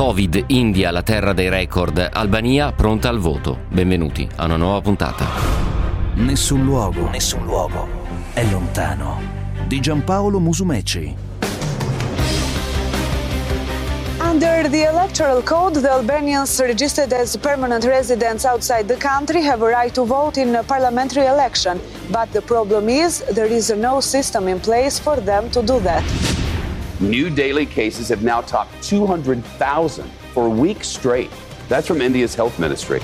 Covid, India, la terra dei record, Albania pronta al voto. Benvenuti a una nuova puntata. Nessun luogo, nessun luogo è lontano. Di Giampaolo Musumeci. Under the electoral code, the Albanians registered as permanent residents outside the country have a right to vote in a parliamentary election. But the problem is there is no system in place for them to do that. New daily cases have now topped 200,000 for a week straight. That's from India's health ministry.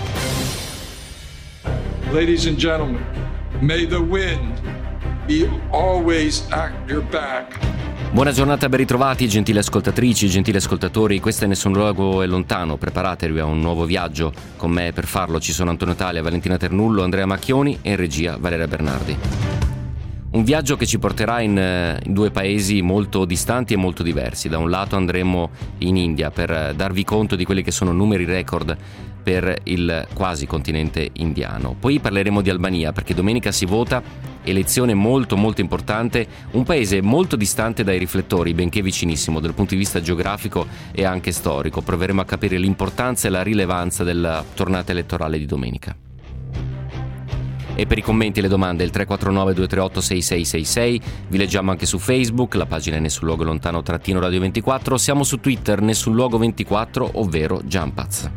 Ladies and gentlemen, may the wind be always at your back. Buona giornata, ben ritrovati, gentili ascoltatrici, gentili ascoltatori. Questo è Nessun Luogo è Lontano. Preparatevi a un nuovo viaggio. Con me per farlo ci sono Antonio Talia, Valentina Ternullo, Andrea Macchioni e in regia Valeria Bernardi. Un viaggio che ci porterà in, eh, in, due paesi molto distanti e molto diversi. Da un lato andremo in India per eh, darvi conto di quelli che sono numeri record per il quasi continente indiano. Poi parleremo di Albania perché domenica si vota, elezione molto molto importante, un paese molto distante dai riflettori, benché vicinissimo dal punto di vista geografico e anche storico. Proveremo a capire l'importanza e la rilevanza della tornata elettorale di domenica. E per i commenti e le domande il 349 238 6666, vi leggiamo anche su Facebook, la pagina è Nessun Luogo Lontano trattino Radio 24, siamo su Twitter Nessun Luogo 24, ovvero Jumpaz.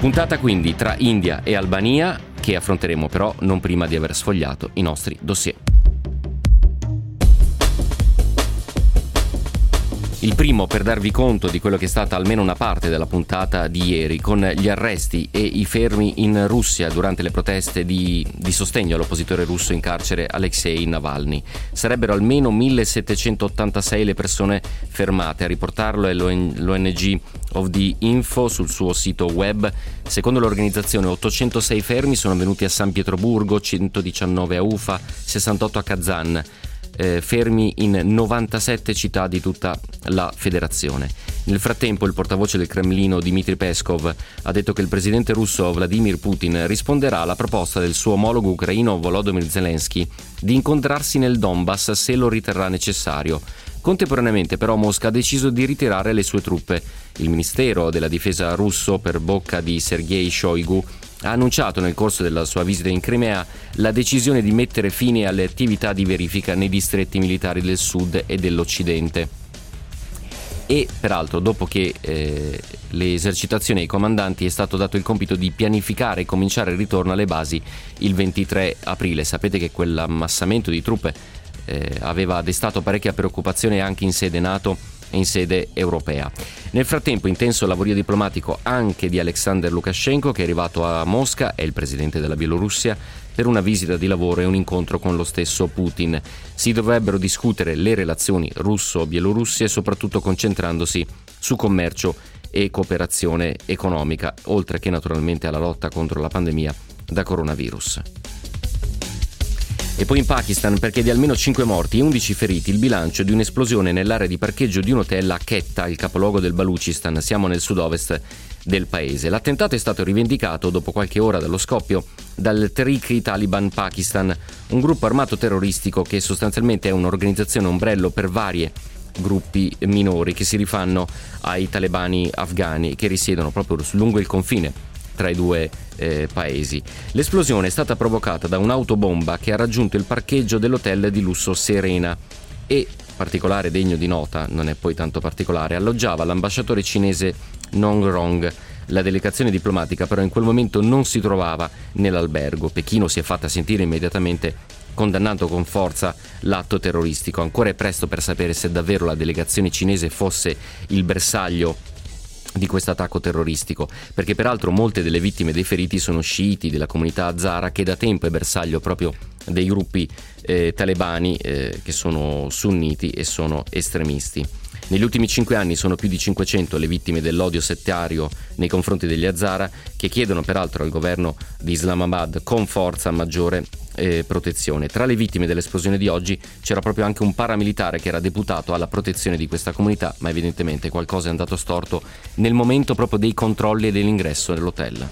Puntata quindi tra India e Albania, che affronteremo però non prima di aver sfogliato i nostri dossier. Il primo per darvi conto di quello che è stata almeno una parte della puntata di ieri, con gli arresti e i fermi in Russia durante le proteste di, di sostegno all'oppositore russo in carcere Alexei Navalny. Sarebbero almeno 1786 le persone fermate, a riportarlo è l'ONG of the Info sul suo sito web. Secondo l'organizzazione 806 fermi sono venuti a San Pietroburgo, 119 a Ufa, 68 a Kazan eh, fermi in 97 città di tutta la federazione. Nel frattempo il portavoce del Cremlino Dmitry Peskov ha detto che il presidente russo Vladimir Putin risponderà alla proposta del suo omologo ucraino Volodymyr Zelensky di incontrarsi nel Donbass se lo riterrà necessario. Contemporaneamente però Mosca ha deciso di ritirare le sue truppe. Il Ministero della Difesa russo, per bocca di Sergei Shoigu, ha annunciato nel corso della sua visita in Crimea la decisione di mettere fine alle attività di verifica nei distretti militari del sud e dell'occidente. E peraltro, dopo che eh, le esercitazioni ai comandanti è stato dato il compito di pianificare e cominciare il ritorno alle basi il 23 aprile. Sapete che quell'ammassamento di truppe eh, aveva destato parecchia preoccupazione anche in sede NATO in sede europea. Nel frattempo intenso lavorio diplomatico anche di Alexander Lukashenko che è arrivato a Mosca, è il presidente della Bielorussia, per una visita di lavoro e un incontro con lo stesso Putin. Si dovrebbero discutere le relazioni russo-bielorusse soprattutto concentrandosi su commercio e cooperazione economica, oltre che naturalmente alla lotta contro la pandemia da coronavirus. E poi in Pakistan perché di almeno 5 morti e 11 feriti il bilancio di un'esplosione nell'area di parcheggio di un hotel a Quetta, il capoluogo del Baluchistan. Siamo nel sud-ovest del paese. L'attentato è stato rivendicato dopo qualche ora dallo scoppio dal Tehrik-i-Taliban Pakistan, un gruppo armato terroristico che sostanzialmente è un'organizzazione ombrello per varie gruppi minori che si rifanno ai talebani afghani che risiedono proprio lungo il confine tra i due eh, paesi. L'esplosione è stata provocata da un'autobomba che ha raggiunto il parcheggio dell'hotel di lusso Serena e, particolare degno di nota, non è poi tanto particolare, alloggiava l'ambasciatore cinese Nong Rong. La delegazione diplomatica però in quel momento non si trovava nell'albergo. Pechino si è fatta sentire immediatamente condannando con forza l'atto terroristico. Ancora è presto per sapere se davvero la delegazione cinese fosse il bersaglio di questo attacco terroristico, perché peraltro molte delle vittime dei feriti sono sciiti della comunità azara che da tempo è bersaglio proprio dei gruppi eh, talebani eh, che sono sunniti e sono estremisti. Negli ultimi cinque anni sono più di 500 le vittime dell'odio settario nei confronti degli Hazara, che chiedono peraltro al governo di Islamabad con forza maggiore eh, protezione. Tra le vittime dell'esplosione di oggi c'era proprio anche un paramilitare che era deputato alla protezione di questa comunità, ma evidentemente qualcosa è andato storto nel momento proprio dei controlli e dell'ingresso nell'hotel.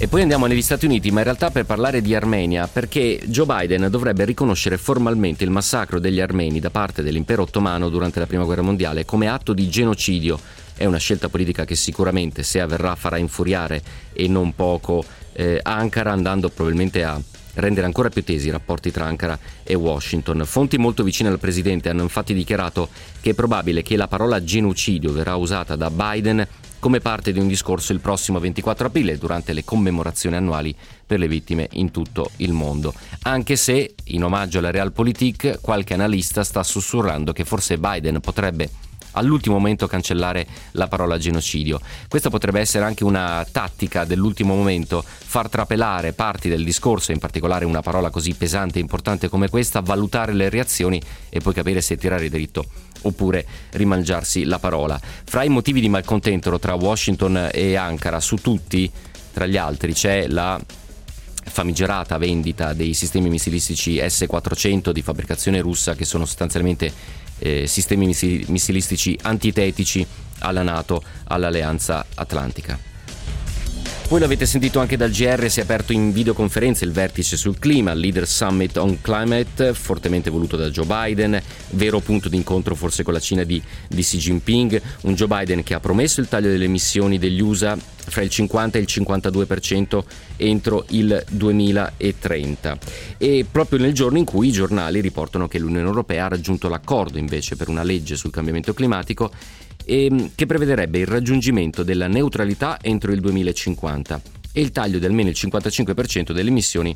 E poi andiamo negli Stati Uniti, ma in realtà per parlare di Armenia, perché Joe Biden dovrebbe riconoscere formalmente il massacro degli armeni da parte dell'impero ottomano durante la Prima Guerra Mondiale come atto di genocidio. È una scelta politica che sicuramente, se avverrà, farà infuriare e non poco eh, Ankara, andando probabilmente a rendere ancora più tesi i rapporti tra Ankara e Washington. Fonti molto vicine al presidente hanno infatti dichiarato che è probabile che la parola genocidio verrà usata da Biden come parte di un discorso il prossimo 24 aprile durante le commemorazioni annuali per le vittime in tutto il mondo. Anche se, in omaggio alla Realpolitik, qualche analista sta sussurrando che forse Biden potrebbe all'ultimo momento cancellare la parola genocidio. Questa potrebbe essere anche una tattica dell'ultimo momento, far trapelare parti del discorso, in particolare una parola così pesante e importante come questa, valutare le reazioni e poi capire se tirare dritto oppure rimangiarsi la parola. Fra i motivi di malcontento tra Washington e Ankara, su tutti, tra gli altri, c'è la famigerata vendita dei sistemi missilistici S-400 di fabbricazione russa che sono sostanzialmente eh, sistemi missilistici antitetici alla Nato, all'Alleanza Atlantica. Voi l'avete sentito anche dal GR, si è aperto in videoconferenza il vertice sul clima, il Leader Summit on Climate, fortemente voluto da Joe Biden, vero punto d'incontro forse con la Cina di, di Xi Jinping, un Joe Biden che ha promesso il taglio delle emissioni degli USA fra il 50 e il 52% entro il 2030 e proprio nel giorno in cui i giornali riportano che l'Unione Europea ha raggiunto l'accordo invece per una legge sul cambiamento climatico ehm, che prevederebbe il raggiungimento della neutralità entro il 2050 e il taglio di almeno il 55% delle emissioni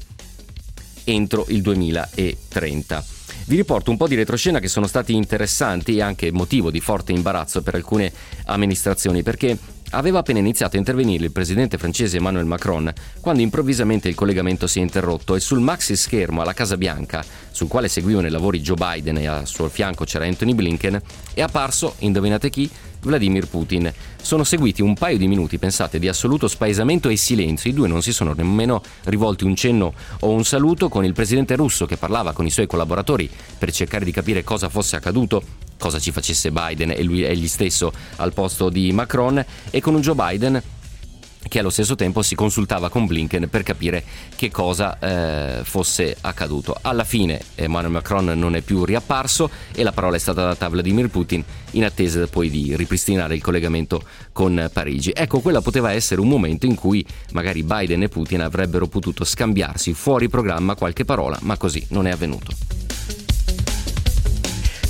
entro il 2030. Vi riporto un po' di retroscena che sono stati interessanti e anche motivo di forte imbarazzo per alcune amministrazioni perché Aveva appena iniziato a intervenire il presidente francese Emmanuel Macron quando improvvisamente il collegamento si è interrotto e sul maxi schermo alla Casa Bianca, sul quale seguivano i lavori Joe Biden e al suo fianco c'era Anthony Blinken, è apparso, indovinate chi, Vladimir Putin. Sono seguiti un paio di minuti, pensate, di assoluto spaesamento e silenzio. I due non si sono nemmeno rivolti un cenno o un saluto con il presidente russo che parlava con i suoi collaboratori per cercare di capire cosa fosse accaduto cosa ci facesse Biden e lui egli stesso al posto di Macron e con un Joe Biden che allo stesso tempo si consultava con Blinken per capire che cosa eh, fosse accaduto. Alla fine Emmanuel Macron non è più riapparso e la parola è stata data a Vladimir Putin in attesa poi di ripristinare il collegamento con Parigi. Ecco, quella poteva essere un momento in cui magari Biden e Putin avrebbero potuto scambiarsi fuori programma qualche parola, ma così non è avvenuto.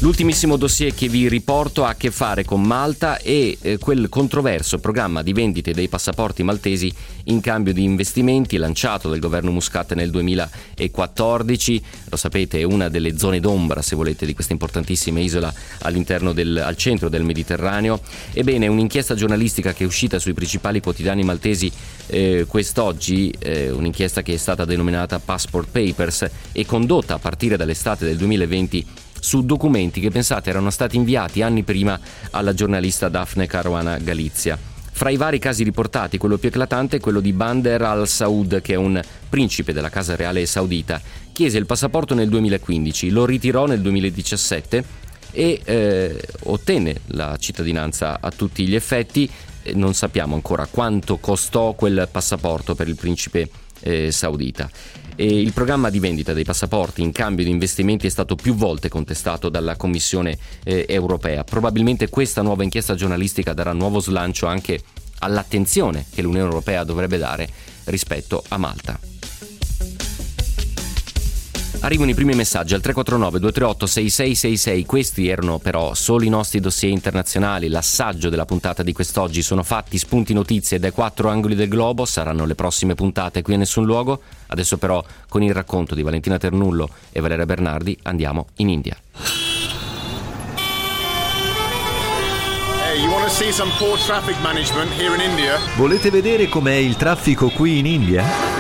L'ultimissimo dossier che vi riporto ha a che fare con Malta e eh, quel controverso programma di vendite dei passaporti maltesi in cambio di investimenti lanciato dal governo Muscat nel 2014. Lo sapete, è una delle zone d'ombra, se volete, di questa importantissima isola all'interno del al centro del Mediterraneo. Ebbene, un'inchiesta giornalistica che è uscita sui principali quotidiani maltesi eh, quest'oggi, eh, un'inchiesta che è stata denominata Passport Papers e condotta a partire dall'estate del 2020 su documenti che pensate erano stati inviati anni prima alla giornalista Daphne Caruana Galizia. Fra i vari casi riportati, quello più eclatante è quello di Bander al-Saud, che è un principe della Casa Reale Saudita. Chiese il passaporto nel 2015, lo ritirò nel 2017 e eh, ottenne la cittadinanza a tutti gli effetti. Non sappiamo ancora quanto costò quel passaporto per il principe eh, saudita. E il programma di vendita dei passaporti in cambio di investimenti è stato più volte contestato dalla Commissione eh, europea. Probabilmente questa nuova inchiesta giornalistica darà nuovo slancio anche all'attenzione che l'Unione europea dovrebbe dare rispetto a Malta. Arrivano i primi messaggi al 349 238 6666. Questi erano però solo i nostri dossier internazionali. L'assaggio della puntata di quest'oggi sono fatti, spunti, notizie dai quattro angoli del globo. Saranno le prossime puntate qui a nessun luogo. Adesso però con il racconto di Valentina Ternullo e Valeria Bernardi andiamo in India. Volete vedere com'è il traffico qui in India?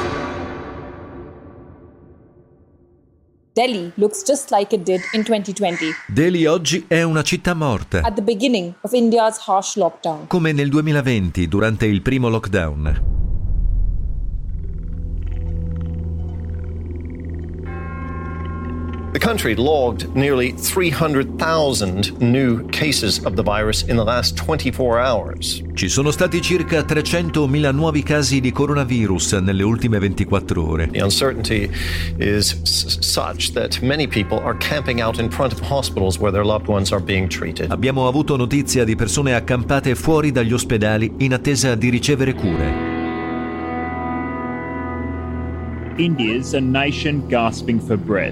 Delhi looks just like it did in 2020. Delhi oggi è una città morta. At the beginning of India's harsh lockdown. Come nel 2020 durante il primo lockdown. Country logged nearly 300,000 new cases of the virus in the last 24 hours. Ci sono stati circa 300.000 nuovi casi di coronavirus nelle ultime 24 ore. The uncertainty is s- such that many people are camping out in front of hospitals where their loved ones are being treated. Abbiamo avuto notizia di persone accampate fuori dagli ospedali in attesa di ricevere cure.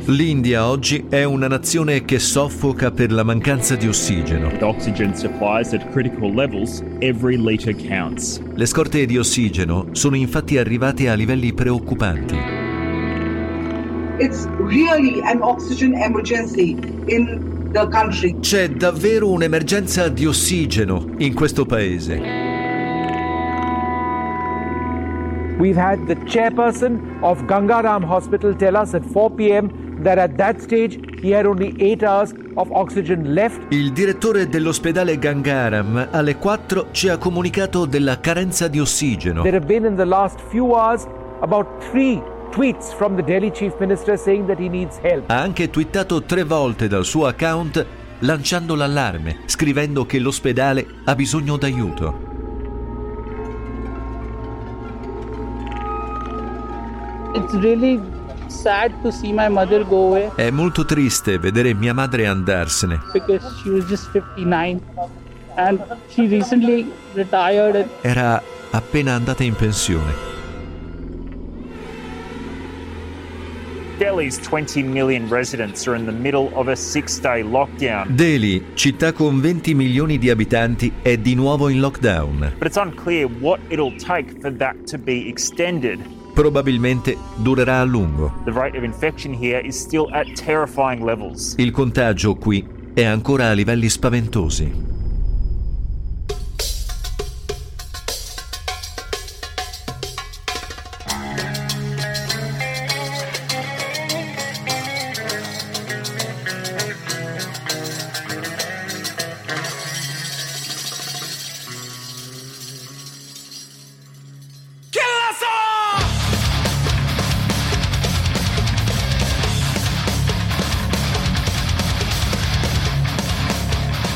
L'India oggi è una nazione che soffoca per la mancanza di ossigeno. With oxygen supplies at critical levels, every litre counts. Le scorte di ossigeno sono infatti arrivate a livelli preoccupanti. It's really an oxygen emergency in the country. C'è davvero un'emergenza di ossigeno in questo paese. We've had the chairperson of Gangaram Hospital tell us at 4 p.m. that at that stage he had only 8 hours of oxygen left. Il direttore dell'ospedale Gangaram alle 4 ci ha comunicato della carenza di ossigeno. There have been in the last few hours about three tweets from the Delhi chief minister saying that he needs help. Ha anche twittato tre volte dal suo account lanciando l'allarme, scrivendo che l'ospedale ha bisogno d'aiuto. È molto triste vedere mia madre andarsene. because she was just 59 and she recently retired and Era appena andata in pensione. Delhi's 20 million residents are in the middle of a six day lockdown. Delhi, città con 20 milioni di abitanti, è di nuovo in lockdown. But it's unclear what it'll take for that to be extended. Probabilmente durerà a lungo. Il contagio qui è ancora a livelli spaventosi.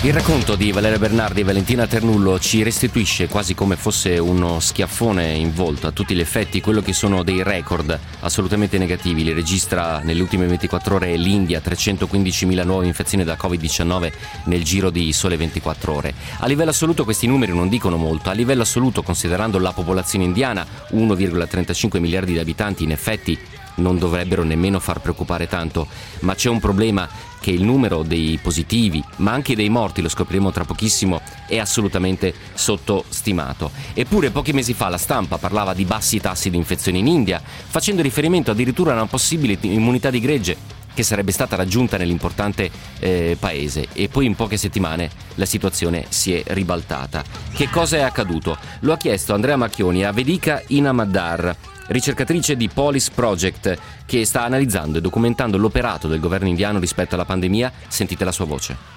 Il racconto di Valeria Bernardi e Valentina Ternullo ci restituisce quasi come fosse uno schiaffone in volto a tutti gli effetti quello che sono dei record assolutamente negativi. Li registra nelle ultime 24 ore l'India, 315.000 nuove infezioni da Covid-19 nel giro di sole 24 ore. A livello assoluto questi numeri non dicono molto, a livello assoluto considerando la popolazione indiana, 1,35 miliardi di abitanti, in effetti non dovrebbero nemmeno far preoccupare tanto, ma c'è un problema che il numero dei positivi, ma anche dei morti, lo scopriremo tra pochissimo, è assolutamente sottostimato. Eppure pochi mesi fa la stampa parlava di bassi tassi di infezione in India, facendo riferimento addirittura a una possibile immunità di gregge che sarebbe stata raggiunta nell'importante eh, paese e poi in poche settimane la situazione si è ribaltata. Che cosa è accaduto? Lo ha chiesto Andrea Macchioni a Vedika Inamaddar, ricercatrice di Police Project, che sta analizzando e documentando l'operato del governo indiano rispetto alla pandemia. Sentite la sua voce.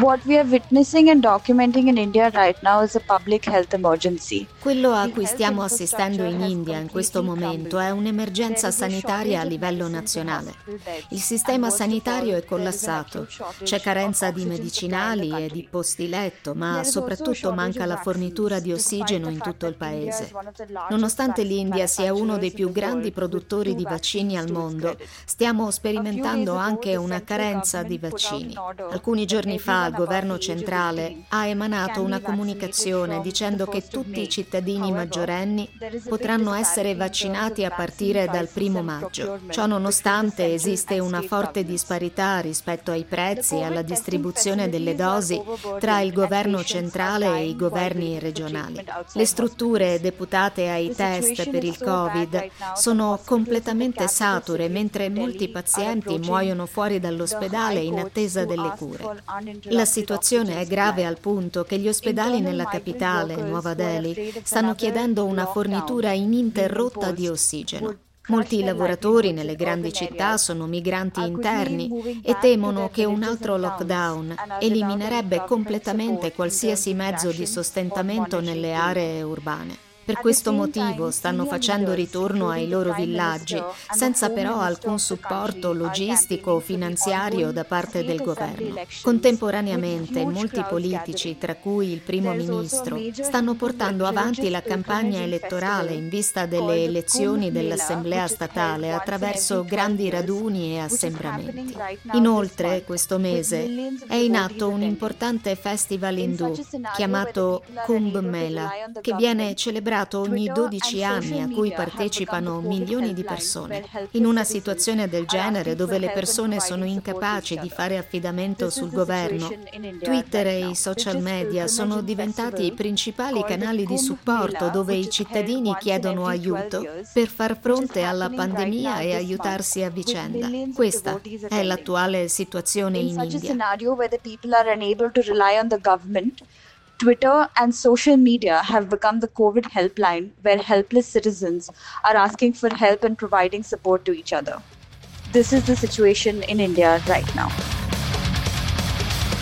What we are witnessing and documenting in India right now is a public health emergency. Quello a cui stiamo assistendo in India in questo momento è un'emergenza sanitaria a livello nazionale. Il sistema sanitario è collassato, c'è carenza di medicinali e di posti letto, ma soprattutto manca la fornitura di ossigeno in tutto il paese. Nonostante l'India sia uno dei più grandi produttori di vaccini al mondo, stiamo sperimentando anche una carenza di vaccini. Alcuni giorni fa il governo centrale ha emanato una comunicazione dicendo che tutti i cittadini maggiorenni potranno essere vaccinati a partire dal primo maggio. Ciò nonostante esiste una forte disparità rispetto ai prezzi e alla distribuzione delle dosi tra il governo centrale e i governi regionali. Le strutture deputate ai test per il Covid sono completamente sature mentre molti pazienti muoiono fuori dall'ospedale in attesa delle cure. La situazione è grave al punto che gli ospedali nella capitale, Nuova Delhi, stanno chiedendo una fornitura ininterrotta di ossigeno. Molti lavoratori nelle grandi città sono migranti interni e temono che un altro lockdown eliminerebbe completamente qualsiasi mezzo di sostentamento nelle aree urbane. Per questo motivo stanno facendo ritorno ai loro villaggi, senza però alcun supporto logistico o finanziario da parte del governo. Contemporaneamente molti politici, tra cui il primo ministro, stanno portando avanti la campagna elettorale in vista delle elezioni dell'Assemblea statale attraverso grandi raduni e assembramenti. Inoltre, questo mese è in atto un importante festival indù chiamato Kumbh Mela, che viene celebrato ogni 12 anni a cui partecipano milioni di persone. In una situazione del genere dove le persone sono incapaci di fare affidamento sul governo, Twitter e i social media sono diventati i principali canali di supporto dove i cittadini chiedono aiuto per far fronte alla pandemia e aiutarsi a vicenda. Questa è l'attuale situazione in India. Twitter and social media have become the COVID helpline where helpless citizens are asking for help and providing support to each other. This is the situation in India right now.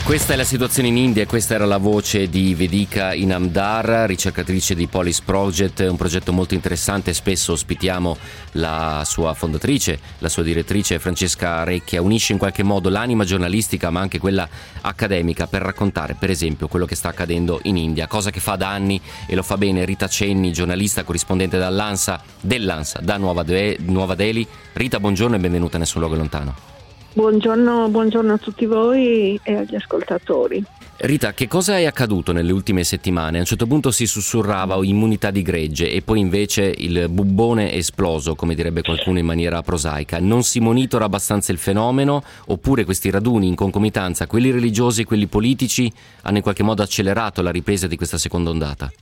Questa è la situazione in India e questa era la voce di Vedika Inamdar, ricercatrice di Polis Project, un progetto molto interessante. Spesso ospitiamo la sua fondatrice, la sua direttrice Francesca Recchia. Unisce in qualche modo l'anima giornalistica ma anche quella accademica per raccontare, per esempio, quello che sta accadendo in India, cosa che fa da anni e lo fa bene Rita Cenni, giornalista corrispondente dell'ANSA da Nuova, De- Nuova Delhi. Rita, buongiorno e benvenuta a Nessun Luogo Lontano. Buongiorno, buongiorno, a tutti voi e agli ascoltatori. Rita, che cosa è accaduto nelle ultime settimane? A un certo punto si sussurrava immunità di gregge e poi invece il bubbone è esploso, come direbbe qualcuno in maniera prosaica. Non si monitora abbastanza il fenomeno oppure questi raduni in concomitanza, quelli religiosi e quelli politici, hanno in qualche modo accelerato la ripresa di questa seconda ondata?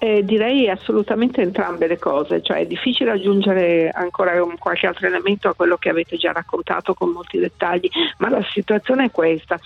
Eh, direi assolutamente entrambe le cose, cioè è difficile aggiungere ancora qualche altro elemento a quello che avete già raccontato con molti dettagli, ma la situazione è questa.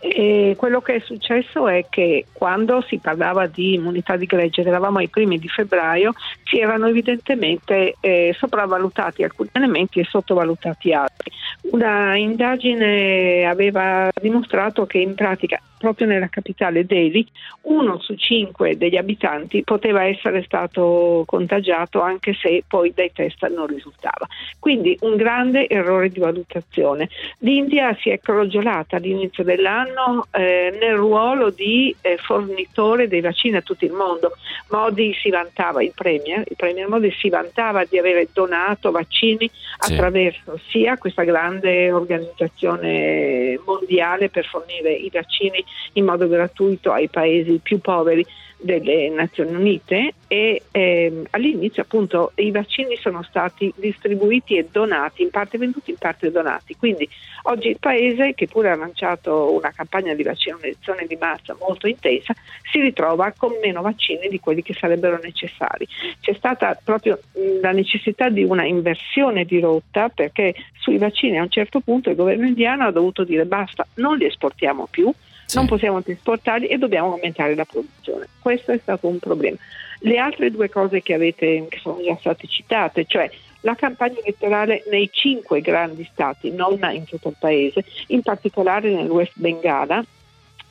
E quello che è successo è che quando si parlava di immunità di gregge, eravamo ai primi di febbraio, si erano evidentemente eh, sopravvalutati alcuni elementi e sottovalutati altri. Una indagine aveva dimostrato che in pratica proprio nella capitale Delhi uno su cinque degli abitanti poteva essere stato contagiato anche se poi dai test non risultava. Quindi un grande errore di valutazione. L'India si è crogiolata all'inizio dell'anno eh, nel ruolo di eh, fornitore dei vaccini a tutto il mondo. Modi si vantava, il Premier, il Premier Modi si vantava di avere donato vaccini sì. attraverso sia questa grande organizzazione mondiale per fornire i vaccini in modo gratuito ai paesi più poveri delle Nazioni Unite e ehm, all'inizio appunto i vaccini sono stati distribuiti e donati, in parte venduti, in parte donati. Quindi oggi il Paese, che pure ha lanciato una campagna di vaccinazione di massa molto intensa, si ritrova con meno vaccini di quelli che sarebbero necessari. C'è stata proprio la necessità di una inversione di rotta perché sui vaccini a un certo punto il governo indiano ha dovuto dire basta, non li esportiamo più sì. non possiamo trasportarli e dobbiamo aumentare la produzione. Questo è stato un problema. Le altre due cose che, avete, che sono già state citate, cioè la campagna elettorale nei cinque grandi stati, non in tutto il paese, in particolare nel West Bengala,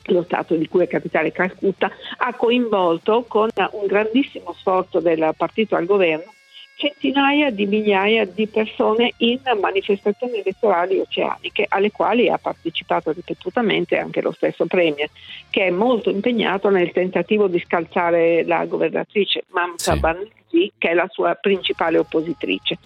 lo Stato di cui è capitale Calcutta, ha coinvolto con un grandissimo sforzo del partito al governo centinaia di migliaia di persone in manifestazioni elettorali oceaniche alle quali ha partecipato ripetutamente anche lo stesso Premier che è molto impegnato nel tentativo di scalzare la governatrice Mamta sì. Banerjee che è la sua principale oppositrice.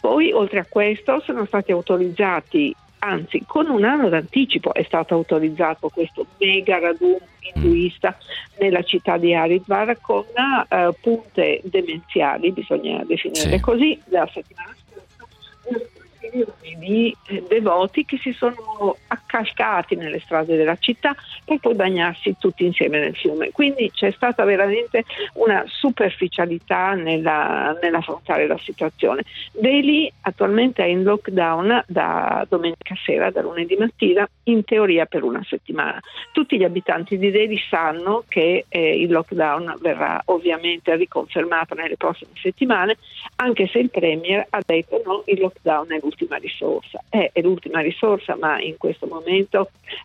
Poi oltre a questo sono stati autorizzati anzi con un anno d'anticipo è stato autorizzato questo mega radun induista nella città di Haridwar con uh, punte demenziali, bisogna definirle sì. così, la settimana scorsa di devoti che si sono accascati nelle strade della città per poi bagnarsi tutti insieme nel fiume. Quindi c'è stata veramente una superficialità nella, nell'affrontare la situazione. Delhi attualmente è in lockdown da domenica sera, da lunedì mattina, in teoria per una settimana. Tutti gli abitanti di Delhi sanno che eh, il lockdown verrà ovviamente riconfermato nelle prossime settimane, anche se il Premier ha detto no, il lockdown è l'ultima risorsa. Eh, è l'ultima risorsa, ma in questo momento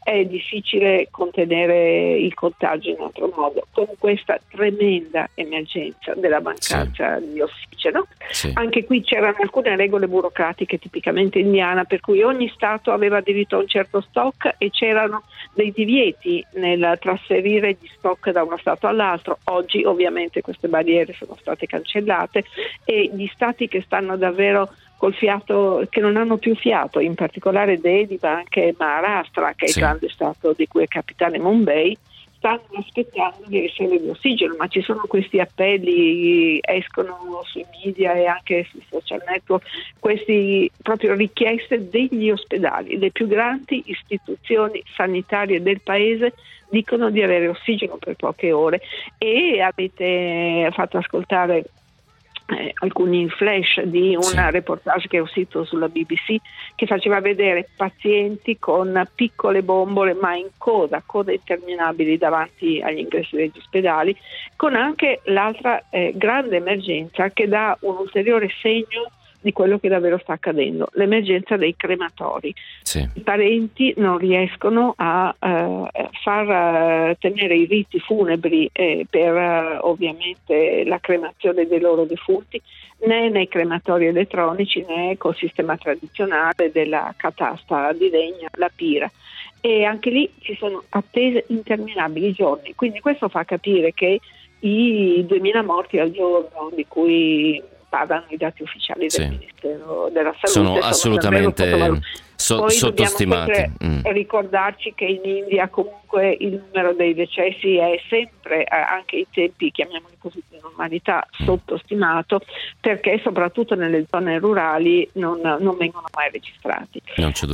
è difficile contenere il contagio in altro modo. Con questa tremenda emergenza della mancanza sì. di ossigeno, sì. anche qui c'erano alcune regole burocratiche tipicamente indiane per cui ogni Stato aveva diritto a un certo stock e c'erano dei divieti nel trasferire gli stock da uno Stato all'altro. Oggi ovviamente queste barriere sono state cancellate e gli Stati che stanno davvero col fiato, che non hanno più fiato, in particolare Delhi ma anche Maharashtra, che è sì. il grande Stato di cui è capitale Mumbai, stanno aspettando di ricevere l'ossigeno, ma ci sono questi appelli, escono sui media e anche sui social network, queste proprio richieste degli ospedali, le più grandi istituzioni sanitarie del paese dicono di avere ossigeno per poche ore e avete fatto ascoltare eh, alcuni flash di un sì. reportage che è uscito sulla BBC che faceva vedere pazienti con piccole bombole ma in coda, code interminabili davanti agli ingressi degli ospedali, con anche l'altra eh, grande emergenza che dà un ulteriore segno di quello che davvero sta accadendo, l'emergenza dei crematori. Sì. I parenti non riescono a uh, far uh, tenere i riti funebri eh, per uh, ovviamente la cremazione dei loro defunti né nei crematori elettronici né col sistema tradizionale della catasta di legna, la pira e anche lì ci sono attese interminabili giorni, quindi questo fa capire che i 2000 morti al giorno di cui parlano i dati ufficiali del Ministero della Salute. Sono, sono assolutamente so, sottostimati. Mm. ricordarci che in India comunque il numero dei decessi è sempre, eh, anche i tempi, chiamiamoli così, di normalità, mm. sottostimato perché soprattutto nelle zone rurali non, non vengono mai registrati.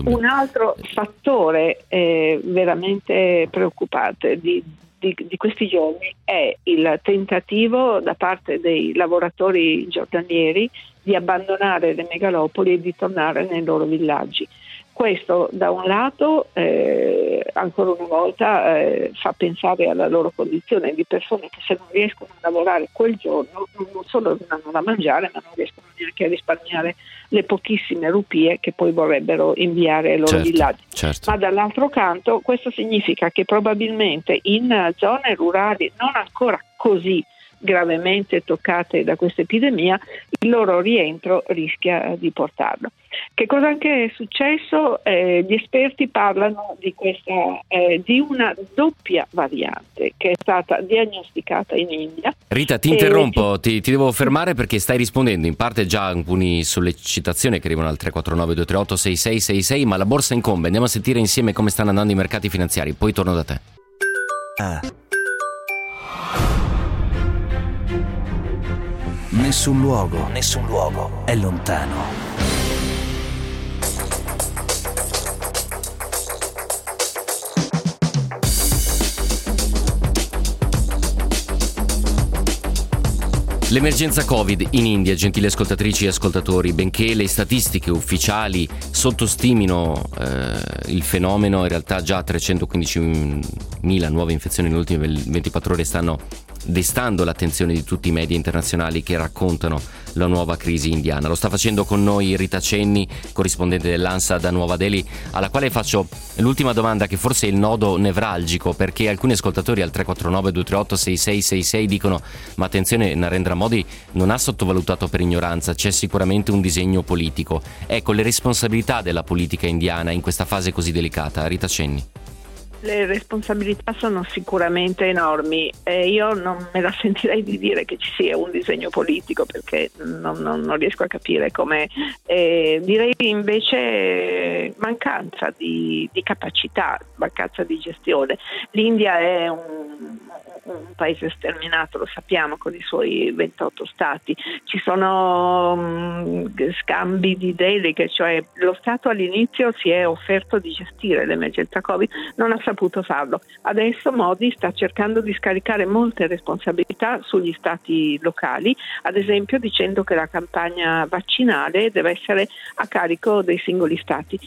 Un altro fattore eh, veramente preoccupante di di, di, questi giorni è il tentativo da parte dei lavoratori giordanieri di abbandonare le megalopoli e di tornare nei loro villaggi. Questo da un lato eh, ancora una volta eh, fa pensare alla loro condizione di persone che se non riescono a lavorare quel giorno non solo non hanno da mangiare ma non riescono neanche a risparmiare le pochissime rupie che poi vorrebbero inviare ai loro certo, villaggi. Certo. Ma dall'altro canto questo significa che probabilmente in zone rurali non ancora così gravemente toccate da questa epidemia, il loro rientro rischia di portarlo. Che cosa anche è successo? Eh, gli esperti parlano di, questa, eh, di una doppia variante che è stata diagnosticata in India. Rita, ti interrompo, ti, ti, devo fermare perché stai rispondendo in parte già a alcune sollecitazioni che arrivano al 349 238 6666, ma la borsa incombe. Andiamo a sentire insieme come stanno andando i mercati finanziari, poi torno da te. Ah. Nessun luogo, nessun luogo è lontano. L'emergenza Covid in India, gentili ascoltatrici e ascoltatori, benché le statistiche ufficiali sottostimino eh, il fenomeno, in realtà già 315.000 nuove infezioni nelle ultime 24 ore stanno destando l'attenzione di tutti i media internazionali che raccontano la nuova crisi indiana. Lo sta facendo con noi Rita Cenni, corrispondente dell'ANSA da Nuova Delhi, alla quale faccio l'ultima domanda che forse è il nodo nevralgico perché alcuni ascoltatori al 349 238 6666 dicono ma attenzione Narendra Modi non ha sottovalutato per ignoranza, c'è sicuramente un disegno politico. Ecco le responsabilità della politica indiana in questa fase così delicata. Rita Cenni. Le responsabilità sono sicuramente enormi e io non me la sentirei di dire che ci sia un disegno politico perché non, non, non riesco a capire come. Direi invece mancanza di, di capacità, mancanza di gestione. L'India è un, un paese sterminato, lo sappiamo, con i suoi 28 stati. Ci sono um, scambi di deleghe, cioè lo Stato all'inizio si è offerto di gestire l'emergenza Covid, non ha saputo farlo. Adesso Modi sta cercando di scaricare molte responsabilità sugli stati locali, ad esempio dicendo che la campagna vaccinale deve essere a carico dei singoli stati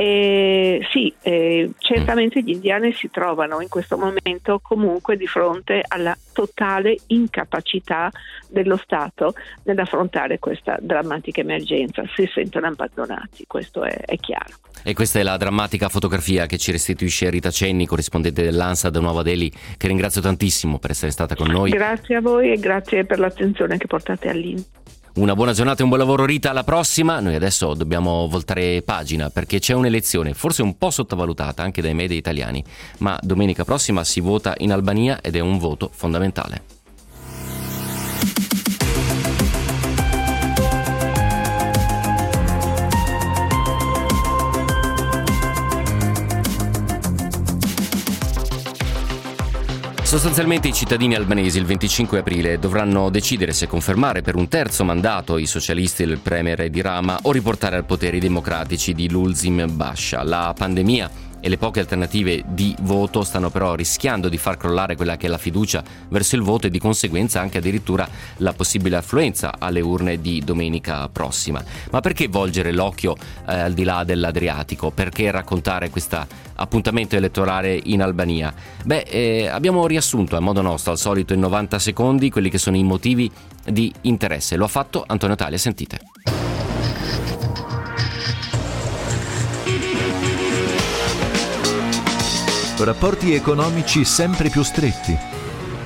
E sì, eh, certamente gli indiani si trovano in questo momento comunque di fronte alla totale incapacità dello Stato nell'affrontare questa drammatica emergenza. Si sentono abbandonati, questo è, è chiaro. E questa è la drammatica fotografia che ci restituisce Rita Cenni, corrispondente dell'ANSA da Nuova Delhi, che ringrazio tantissimo per essere stata con noi. Grazie a voi e grazie per l'attenzione che portate all'India. Una buona giornata e un buon lavoro Rita, alla prossima. Noi adesso dobbiamo voltare pagina perché c'è un'elezione, forse un po' sottovalutata anche dai media italiani, ma domenica prossima si vota in Albania ed è un voto fondamentale. Sostanzialmente i cittadini albanesi il 25 aprile dovranno decidere se confermare per un terzo mandato i socialisti del premier di Rama o riportare al potere i democratici di Lulzim Basha. La pandemia e le poche alternative di voto stanno però rischiando di far crollare quella che è la fiducia verso il voto e di conseguenza anche addirittura la possibile affluenza alle urne di domenica prossima. Ma perché volgere l'occhio eh, al di là dell'Adriatico? Perché raccontare questo appuntamento elettorale in Albania? Beh, eh, abbiamo riassunto a modo nostro, al solito in 90 secondi, quelli che sono i motivi di interesse. Lo ha fatto Antonio Talia, sentite. Rapporti economici sempre più stretti,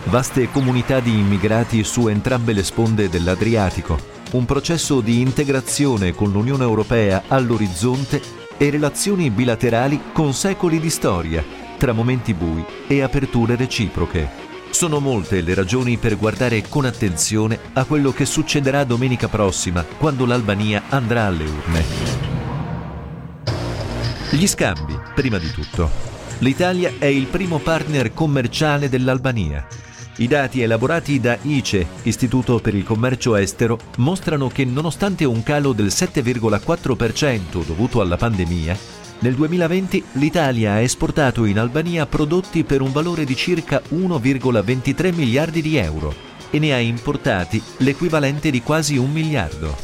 vaste comunità di immigrati su entrambe le sponde dell'Adriatico, un processo di integrazione con l'Unione Europea all'orizzonte e relazioni bilaterali con secoli di storia, tra momenti bui e aperture reciproche. Sono molte le ragioni per guardare con attenzione a quello che succederà domenica prossima, quando l'Albania andrà alle urne. Gli scambi, prima di tutto. L'Italia è il primo partner commerciale dell'Albania. I dati elaborati da ICE, Istituto per il Commercio Estero, mostrano che nonostante un calo del 7,4% dovuto alla pandemia, nel 2020 l'Italia ha esportato in Albania prodotti per un valore di circa 1,23 miliardi di euro e ne ha importati l'equivalente di quasi un miliardo.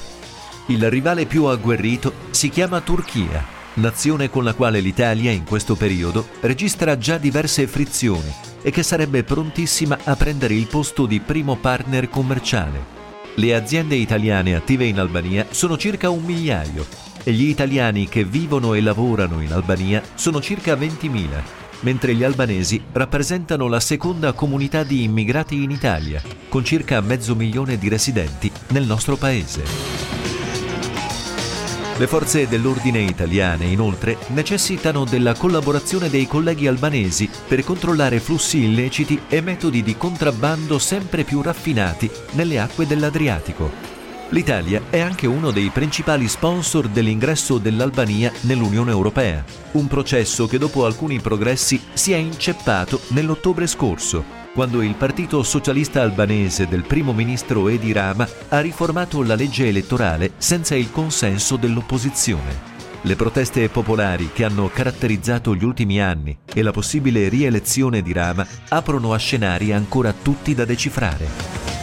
Il rivale più agguerrito si chiama Turchia nazione con la quale l'Italia in questo periodo registra già diverse frizioni e che sarebbe prontissima a prendere il posto di primo partner commerciale. Le aziende italiane attive in Albania sono circa un migliaio e gli italiani che vivono e lavorano in Albania sono circa 20.000, mentre gli albanesi rappresentano la seconda comunità di immigrati in Italia, con circa mezzo milione di residenti nel nostro paese. Le forze dell'ordine italiane, inoltre, necessitano della collaborazione dei colleghi albanesi per controllare flussi illeciti e metodi di contrabbando sempre più raffinati nelle acque dell'Adriatico. L'Italia è anche uno dei principali sponsor dell'ingresso dell'Albania nell'Unione Europea, un processo che dopo alcuni progressi si è inceppato nell'ottobre scorso quando il Partito Socialista Albanese del primo ministro Edi Rama ha riformato la legge elettorale senza il consenso dell'opposizione. Le proteste popolari che hanno caratterizzato gli ultimi anni e la possibile rielezione di Rama aprono a scenari ancora tutti da decifrare.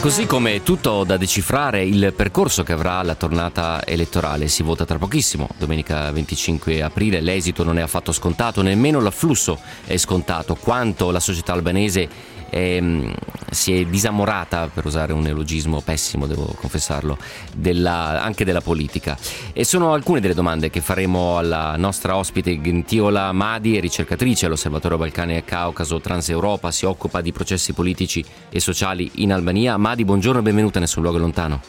Così come tutto da decifrare il percorso che avrà la tornata elettorale. Si vota tra pochissimo, domenica 25 aprile. L'esito non è affatto scontato, nemmeno l'afflusso è scontato. Quanto la società albanese eh, si è disamorata, per usare un elogismo pessimo, devo confessarlo, della, anche della politica. E sono alcune delle domande che faremo alla nostra ospite Gentiola Madi, ricercatrice all'Osservatorio Balcani e Caucaso Transeuropa, si occupa di processi politici e sociali in Albania. Madi, buongiorno e benvenuta Nessun Luogo Lontano.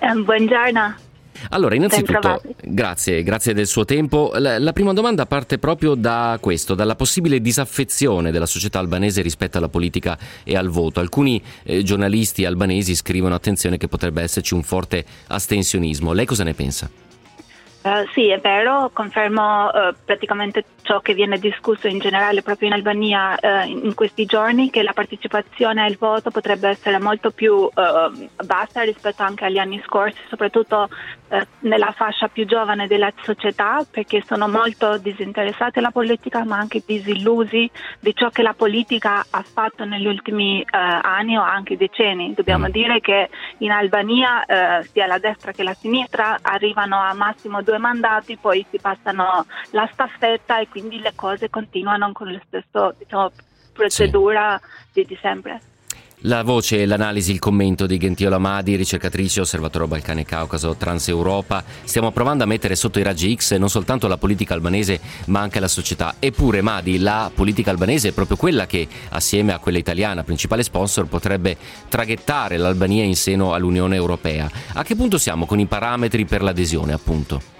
Um, buongiorno. Allora, innanzitutto, grazie, grazie del suo tempo. La, la, prima domanda parte proprio da questo, dalla possibile disaffezione della società albanese rispetto alla politica e al voto. Alcuni eh, giornalisti albanesi scrivono, attenzione, che potrebbe esserci un forte astensionismo. Lei cosa ne pensa? Uh, sì, è vero, confermo uh, praticamente ciò che viene discusso in generale proprio in Albania uh, in questi giorni, che la partecipazione al voto potrebbe essere molto più bassa rispetto anche agli anni scorsi, soprattutto nella fascia più giovane della società, perché sono molto disinteressati alla politica, ma anche disillusi di ciò che la politica ha fatto negli ultimi anni o anche decenni. Dobbiamo mm. dire che in Albania sia la destra che la sinistra arrivano a massimo due mandati, poi si passano la staffetta e quindi le cose continuano con la stessa diciamo, procedura sì. di, sempre. La voce, l'analisi, il commento di Gentiola Madi, ricercatrice, osservatorio Balcani Caucaso, Transeuropa. Stiamo provando a mettere sotto i raggi X non soltanto la politica albanese ma anche la società. Eppure Madi, la politica albanese è proprio quella che, assieme a quella italiana, principale sponsor, potrebbe traghettare l'Albania in seno all'Unione Europea. A che punto siamo con i parametri per l'adesione, appunto?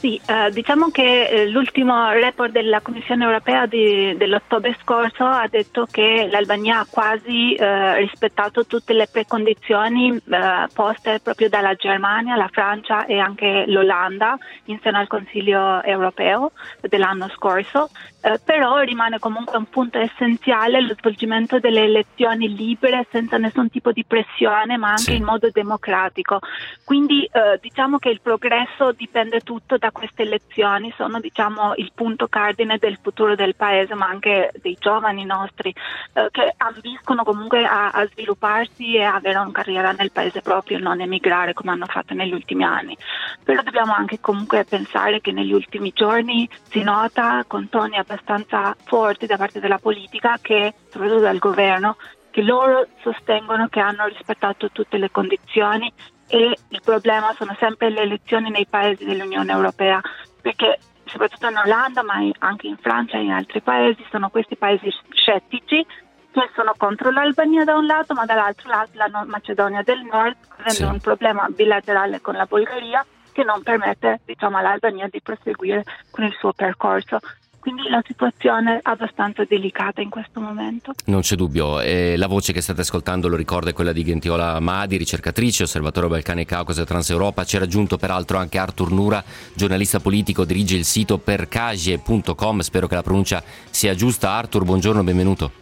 Sì, eh, diciamo che eh, l'ultimo report della Commissione europea di, dell'ottobre scorso ha detto che l'Albania ha quasi eh, rispettato tutte le precondizioni eh, poste proprio dalla Germania, la Francia e anche l'Olanda in seno al Consiglio europeo dell'anno scorso, eh, però rimane comunque un punto essenziale lo svolgimento delle elezioni libere senza nessun tipo di pressione ma anche sì. in modo democratico. Quindi diciamo che il progresso dipende tutto da queste elezioni sono diciamo, il punto cardine del futuro del paese, ma anche dei giovani nostri eh, che ambiscono comunque a, a, svilupparsi e avere una carriera nel paese proprio, non emigrare come hanno fatto negli ultimi anni. Però dobbiamo anche comunque pensare che negli ultimi giorni si nota con toni abbastanza forti da parte della politica che, soprattutto dal governo, che loro sostengono che hanno rispettato tutte le condizioni e il problema sono sempre le elezioni nei paesi dell'Unione Europea, perché soprattutto in Olanda, ma anche in Francia e in altri paesi, sono questi paesi scettici che sono contro l'Albania da un lato, ma dall'altro lato la Macedonia del Nord, avendo sì. un problema bilaterale con la Bulgaria che non permette diciamo, all'Albania di proseguire con il suo percorso. Quindi la situazione è abbastanza delicata in questo momento. Non c'è dubbio, eh, la voce che state ascoltando lo ricorda è quella di Gentiola Madi, ricercatrice, osservatorio Balcani e Caucaso e Transeuropa. C'è raggiunto peraltro anche Artur Nura, giornalista politico, dirige il sito percagie.com, spero che la pronuncia sia giusta. Artur, buongiorno, benvenuto.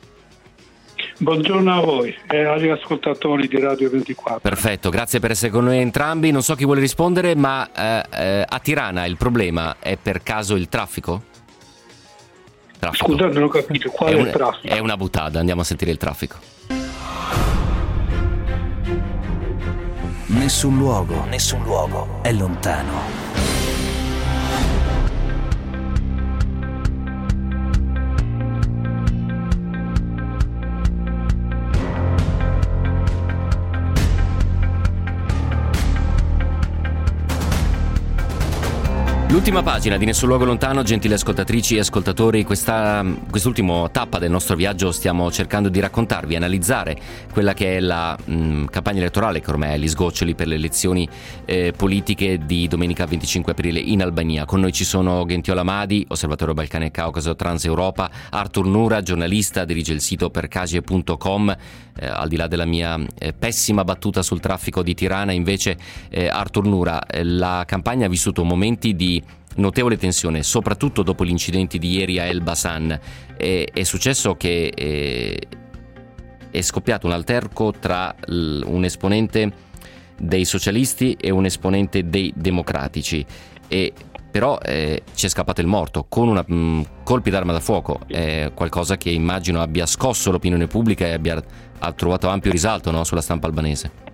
Buongiorno a voi e agli ascoltatori di Radio 24. Perfetto, grazie per essere con noi entrambi. Non so chi vuole rispondere, ma eh, eh, a Tirana il problema è per caso il traffico? Traffico. Scusa, non ho capito qual è, è un, il traffico. È una buttata, andiamo a sentire il traffico. Nessun luogo, nessun luogo è lontano L'ultima pagina di Nessun Luogo Lontano, gentili ascoltatrici e ascoltatori, questa, quest'ultima tappa del nostro viaggio stiamo cercando di raccontarvi, analizzare quella che è la mh, campagna elettorale che ormai è agli sgoccioli per le elezioni eh, politiche di domenica 25 aprile in Albania. Con noi ci sono Gentiola Madi, osservatorio Balcani e Caucaso Transeuropa, Artur Nura, giornalista, dirige il sito percasie.com, eh, al di là della mia eh, pessima battuta sul traffico di Tirana, invece eh, Artur Nura, eh, la campagna ha vissuto momenti di notevole tensione, soprattutto dopo gli incidenti di ieri a Elbasan. È, successo che eh, è scoppiato un alterco tra l, un esponente dei socialisti e un esponente dei democratici. E però eh, ci è scappato il morto con una, mh, mm, colpi d'arma da fuoco, è qualcosa che immagino abbia scosso l'opinione pubblica e abbia ha trovato ampio risalto no, sulla stampa albanese.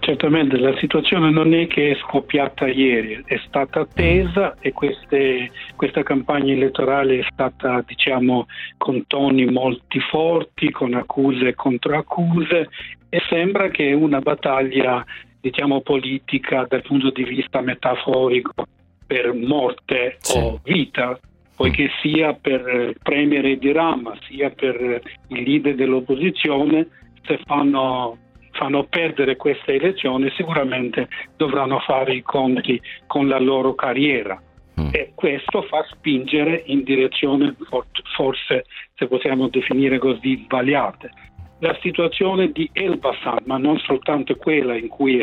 Certamente la situazione non è che è scoppiata ieri, è stata attesa e queste, questa campagna elettorale è stata diciamo con toni molto forti, con accuse e controaccuse e sembra che una battaglia diciamo politica dal punto di vista metaforico per morte sì. o vita poiché sia per Premier di Rama sia per i leader dell'opposizione se fanno fanno perdere questa elezione sicuramente dovranno fare i conti con la loro carriera mm. e questo fa spingere in direzione forse se possiamo definire così sbagliate. La situazione di Elbasan, ma non soltanto quella in cui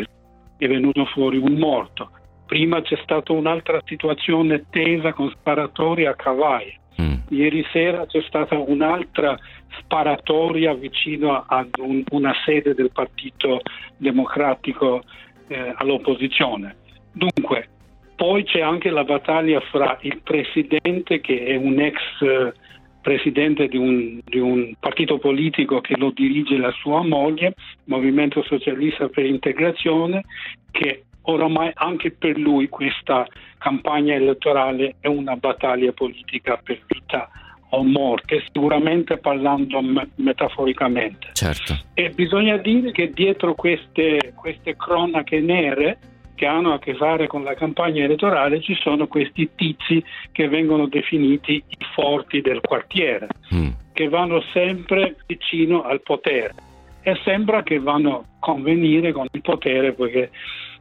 è venuto fuori un morto, Prima c'è stata un'altra situazione tesa con sparatoria a cavallo. Mm. Ieri sera c'è stata un'altra sparatoria vicino ad un, una sede del Partito Democratico eh, all'opposizione. Dunque, poi c'è anche la battaglia fra il presidente che è un ex eh, presidente di un, di un, partito politico che lo dirige la sua moglie, Movimento Socialista per l'Integrazione, che oramai anche per lui questa campagna elettorale è una battaglia politica per vita o morte, sicuramente parlando me- metaforicamente. Certo. E bisogna dire che dietro queste, queste cronache nere che hanno a che fare con la campagna elettorale ci sono questi tizi che vengono definiti i forti del quartiere, mm. che vanno sempre vicino al potere e sembra che vanno a convenire con il potere perché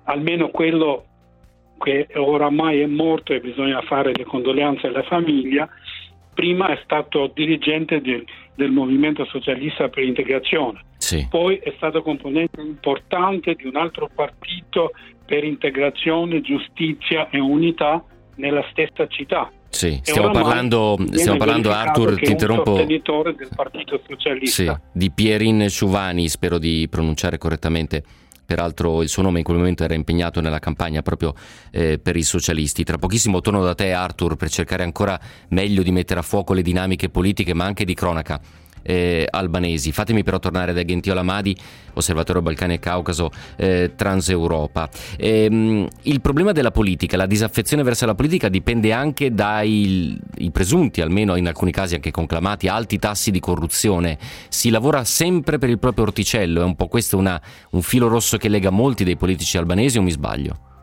almeno quello che oramai è morto e bisogna fare le condoglianze alla famiglia, prima è stato dirigente del, del Movimento Socialista per l'Integrazione, sì. poi è stato componente importante di un altro partito per integrazione, giustizia e unità nella stessa città. Sì, stiamo parlando, stiamo parlando Arthur, ti interrompo. del Partito Socialista. Sì, di Pierin Ciuvani, spero di pronunciare correttamente peraltro il suo nome in quel momento era impegnato nella campagna proprio eh, per i socialisti. Tra pochissimo torno da te Arthur per cercare ancora meglio di mettere a fuoco le dinamiche politiche ma anche di cronaca eh, albanesi. Fatemi però tornare da Gentile Amadi, osservatorio Balcani e Caucaso, eh, Transeuropa. Ehm, il problema della politica, la disaffezione verso la politica dipende anche dai presunti, almeno in alcuni casi anche conclamati, alti tassi di corruzione. Si lavora sempre per il proprio orticello, è un po' questo una, un filo rosso che lega molti dei politici albanesi o mi sbaglio?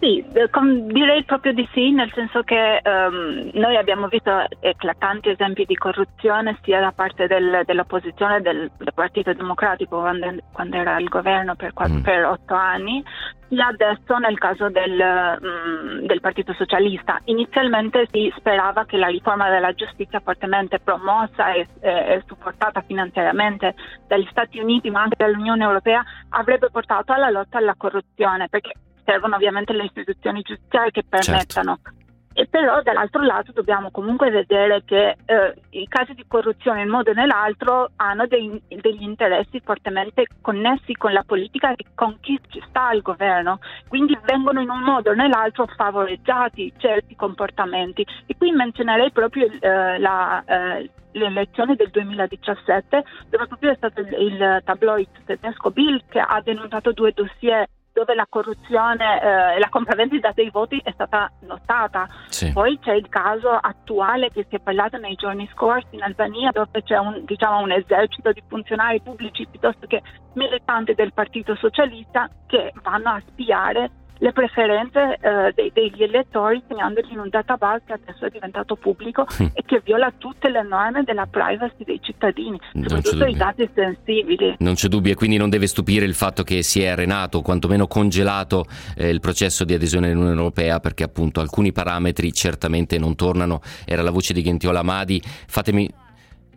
Sì, eh, direi proprio di sì, nel senso che um, noi abbiamo visto eclatanti esempi di corruzione sia da parte del, dell'opposizione del, del, Partito Democratico quando, quando, era al governo per, mm. per, otto anni, sia adesso nel caso del, um, del, Partito Socialista. Inizialmente si sperava che la riforma della giustizia fortemente promossa e, e, e supportata finanziariamente dagli Stati Uniti ma anche dall'Unione Europea avrebbe portato alla lotta alla corruzione, perché servono ovviamente le istituzioni giudiziarie che certo. permettano. Certo. E però dall'altro lato dobbiamo comunque vedere che eh, i casi di corruzione in un modo o nell'altro hanno dei, degli interessi fortemente connessi con la politica e con chi ci sta al governo, quindi vengono in un modo o nell'altro favoreggiati certi comportamenti. E qui menzionerei proprio eh, la, eh, l'elezione del 2017 dove proprio è stato il, il tabloid tedesco Bill che ha denunciato due dossier dove la corruzione e eh, la compravendita dei voti è stata notata. Sì. Poi c'è il caso attuale che si è parlato nei giorni scorsi in Albania dove c'è un, diciamo, un esercito di funzionari pubblici piuttosto che militanti del Partito Socialista che vanno a spiare le preferenze eh, dei, degli elettori segnandogli in un database che adesso è diventato pubblico mm. e che viola tutte le norme della privacy dei cittadini, soprattutto i dati sensibili. Non c'è dubbio e quindi non deve stupire il fatto che si è arenato, quantomeno congelato eh, il processo di adesione all'Unione Europea perché appunto alcuni parametri certamente non tornano. Era la voce di Gentiola Amadi. Fatemi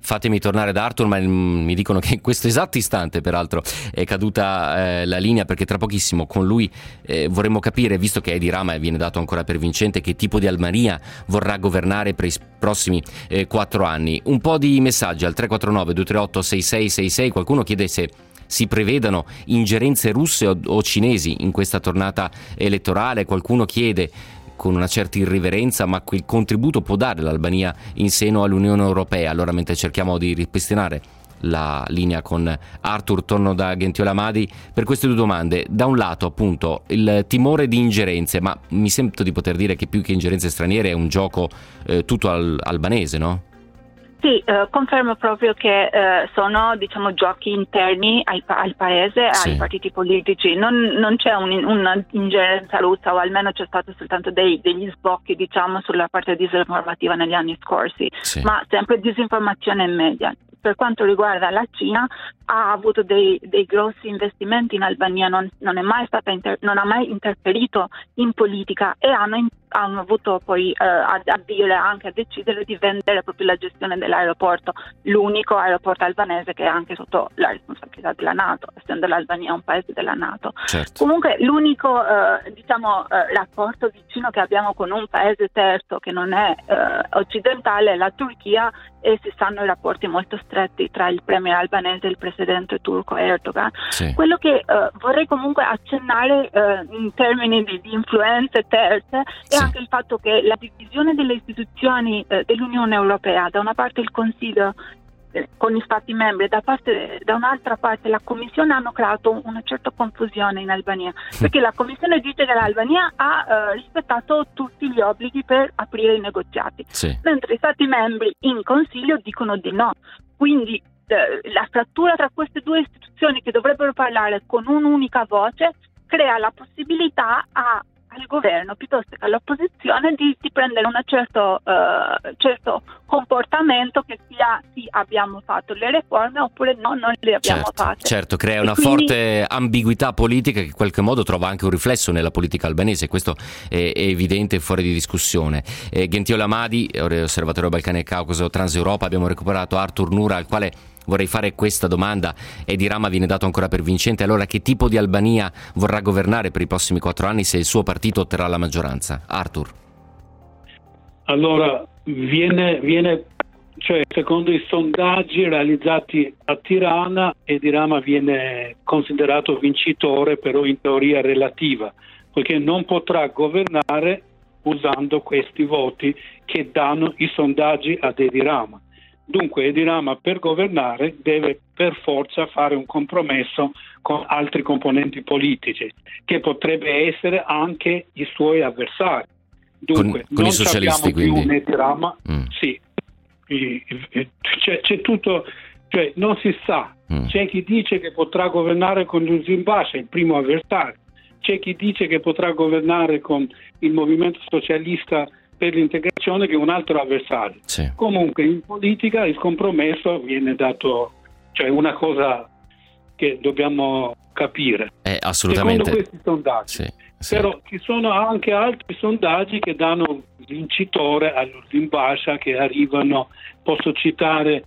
Fatemi tornare da Arthur, ma mi dicono che in questo esatto istante, peraltro, è caduta eh, la linea perché tra pochissimo con lui eh, vorremmo capire, visto che Edi Rama viene dato ancora per vincente, che tipo di Almaria vorrà governare per i prossimi eh, quattro anni. Un po' di messaggi al 349 238 6666. Qualcuno chiede se si prevedano ingerenze russe o, o cinesi in questa tornata elettorale. Qualcuno chiede con una certa irriverenza, ma quel contributo può dare l'Albania in seno all'Unione Europea. Allora, mentre cerchiamo di ripristinare la linea con Arthur, torno da Gentiola Amadi per queste due domande. Da un lato, appunto, il timore di ingerenze, ma mi sento di poter dire che più che ingerenze straniere è un gioco eh, tutto al- albanese, no? Sì, eh, confermo proprio che eh, sono diciamo, giochi interni al, al paese, sì. ai partiti politici. Non, non c'è un, un'ingerenza russa, o almeno c'è stato soltanto dei, degli sbocchi diciamo, sulla parte disinformativa negli anni scorsi, sì. ma sempre disinformazione in media per quanto riguarda la Cina ha avuto dei, dei grossi investimenti in Albania, non, non, inter, non, ha mai interferito in politica e hanno hanno avuto poi eh, a, a, dire anche a decidere di vendere proprio la gestione dell'aeroporto, l'unico aeroporto albanese che è anche sotto la responsabilità della Nato, essendo l'Albania un paese della Nato. Certo. Comunque l'unico eh, diciamo, eh, rapporto vicino che abbiamo con un paese terzo che non è eh, occidentale è la Turchia e si sanno i rapporti molto stretti tra il premier albanese e il presidente turco Erdogan. Sì. Quello che eh, vorrei comunque accennare eh, in termini di, di influenze terze è Sì. Anche il fatto che la divisione delle istituzioni eh, dell'Unione Europea, da una parte il Consiglio eh, con gli Stati membri da, parte- da un'altra parte la Commissione hanno creato una certa confusione in Albania, perché la Commissione dice che l'Albania ha eh, rispettato tutti gli obblighi per aprire i negoziati Sì. mentre i Stati membri in Consiglio dicono di no. Quindi eh, la frattura tra queste due istituzioni che dovrebbero parlare con un'unica voce crea la possibilità a- al governo piuttosto che all'opposizione di, di prendere un certo, eh, certo comportamento che sia sì abbiamo fatto le riforme oppure no non le abbiamo Certo, fatte. certo, crea E una quindi- forte ambiguità politica che in qualche modo trova anche un riflesso nella politica albanese, questo è, è evidente e fuori di discussione. Eh, Gentile Amadi, osservatorio Balcani e Caucaso Transeuropa, abbiamo recuperato Artur Nura al quale vorrei fare questa domanda e Rama viene dato ancora per vincente. Allora che tipo di Albania vorrà governare per i prossimi quattro anni se il suo partito otterrà la maggioranza? Artur. Allora, viene, viene cioè, secondo i sondaggi realizzati a Tirana, Edirama viene considerato vincitore, però in teoria relativa, poiché non potrà governare usando questi voti che danno i sondaggi ad Edirama. Dunque Edirama per governare deve per forza fare un compromesso con altri componenti politici, che potrebbe essere anche i suoi avversari. Dunque, Con- con i non socialisti, quindi. un Edirama, Mm. sì, c'è, c'è tutto, cioè non si sa. Mm. C'è chi dice che potrà governare con Zimbabwe, il primo avversario. C'è chi dice che potrà governare con il movimento socialista per l'integrazione, che è un altro avversario. Sì. Comunque in politica il compromesso viene dato, cioè una cosa che dobbiamo capire. Eh, assolutamente. Secondo questi sondaggi. Sì, sì. Però ci sono anche altri sondaggi che danno vincitore allo Zimbabwe che arrivano, posso citare,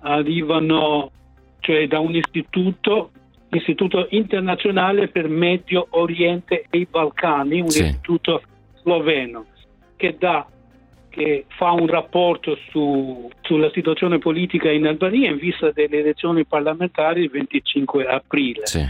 arrivano cioè da un istituto, istituto internazionale per Medio Oriente e i Balcani, un Sì. istituto sloveno che dà che fa un rapporto su- sulla situazione politica in Albania in vista delle elezioni parlamentari il 25 aprile. Sì.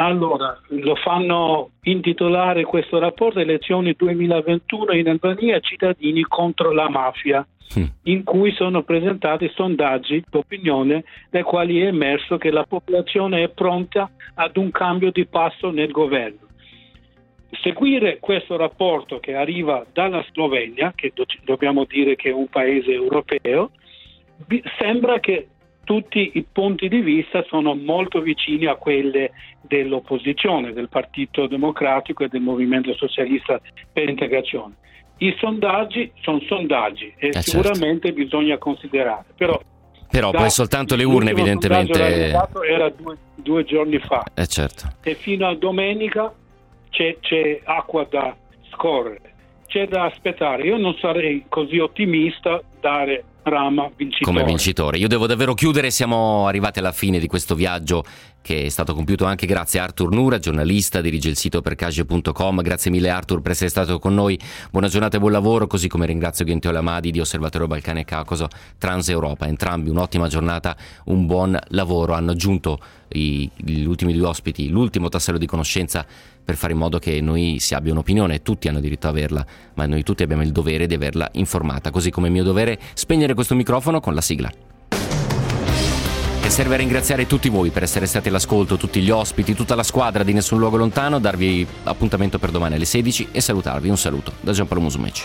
Allora, lo fanno intitolare questo rapporto Elezioni 2021 in Albania, cittadini contro la mafia, Mm. in cui sono presentati sondaggi d'opinione dai quali è emerso che la popolazione è pronta ad un cambio di passo nel governo. Seguire questo rapporto che arriva dalla Slovenia, che do- dobbiamo dire che è un paese europeo, vi- sembra che tutti i punti di vista sono molto vicini a quelli dell'opposizione, del Partito Democratico e del Movimento Socialista per l'integrazione. I sondaggi sono sondaggi e certo. sicuramente bisogna considerare, però Però da- poi soltanto le urne evidentemente... era due, due giorni fa Eh certo. e fino a domenica c'è, c'è acqua da scorrere. C'è da aspettare. Io non sarei così ottimista dare Rama vincitore. come vincitore. Io devo davvero chiudere, siamo arrivati alla fine di questo viaggio che è stato compiuto anche grazie a Artur Nura, giornalista, dirige il sito percagio.com. Grazie mille Artur per essere stato con noi. Buona giornata e buon lavoro, così come ringrazio Gentile Amadi di Osservatorio Balcani e Caucaso Transeuropa. Entrambi un'ottima giornata, un buon lavoro. Hanno aggiunto i- gli ultimi due ospiti l'ultimo tassello di conoscenza per fare in modo che noi si abbia un'opinione, tutti hanno diritto a averla, ma noi tutti abbiamo il dovere di averla informata, così come è mio dovere spegnere questo microfono con la sigla. Che serve a ringraziare tutti voi per essere stati all'ascolto, tutti gli ospiti, tutta la squadra di Nessun Luogo Lontano, darvi appuntamento per domani alle 16 e salutarvi. Un saluto da Giampaolo Musumeci.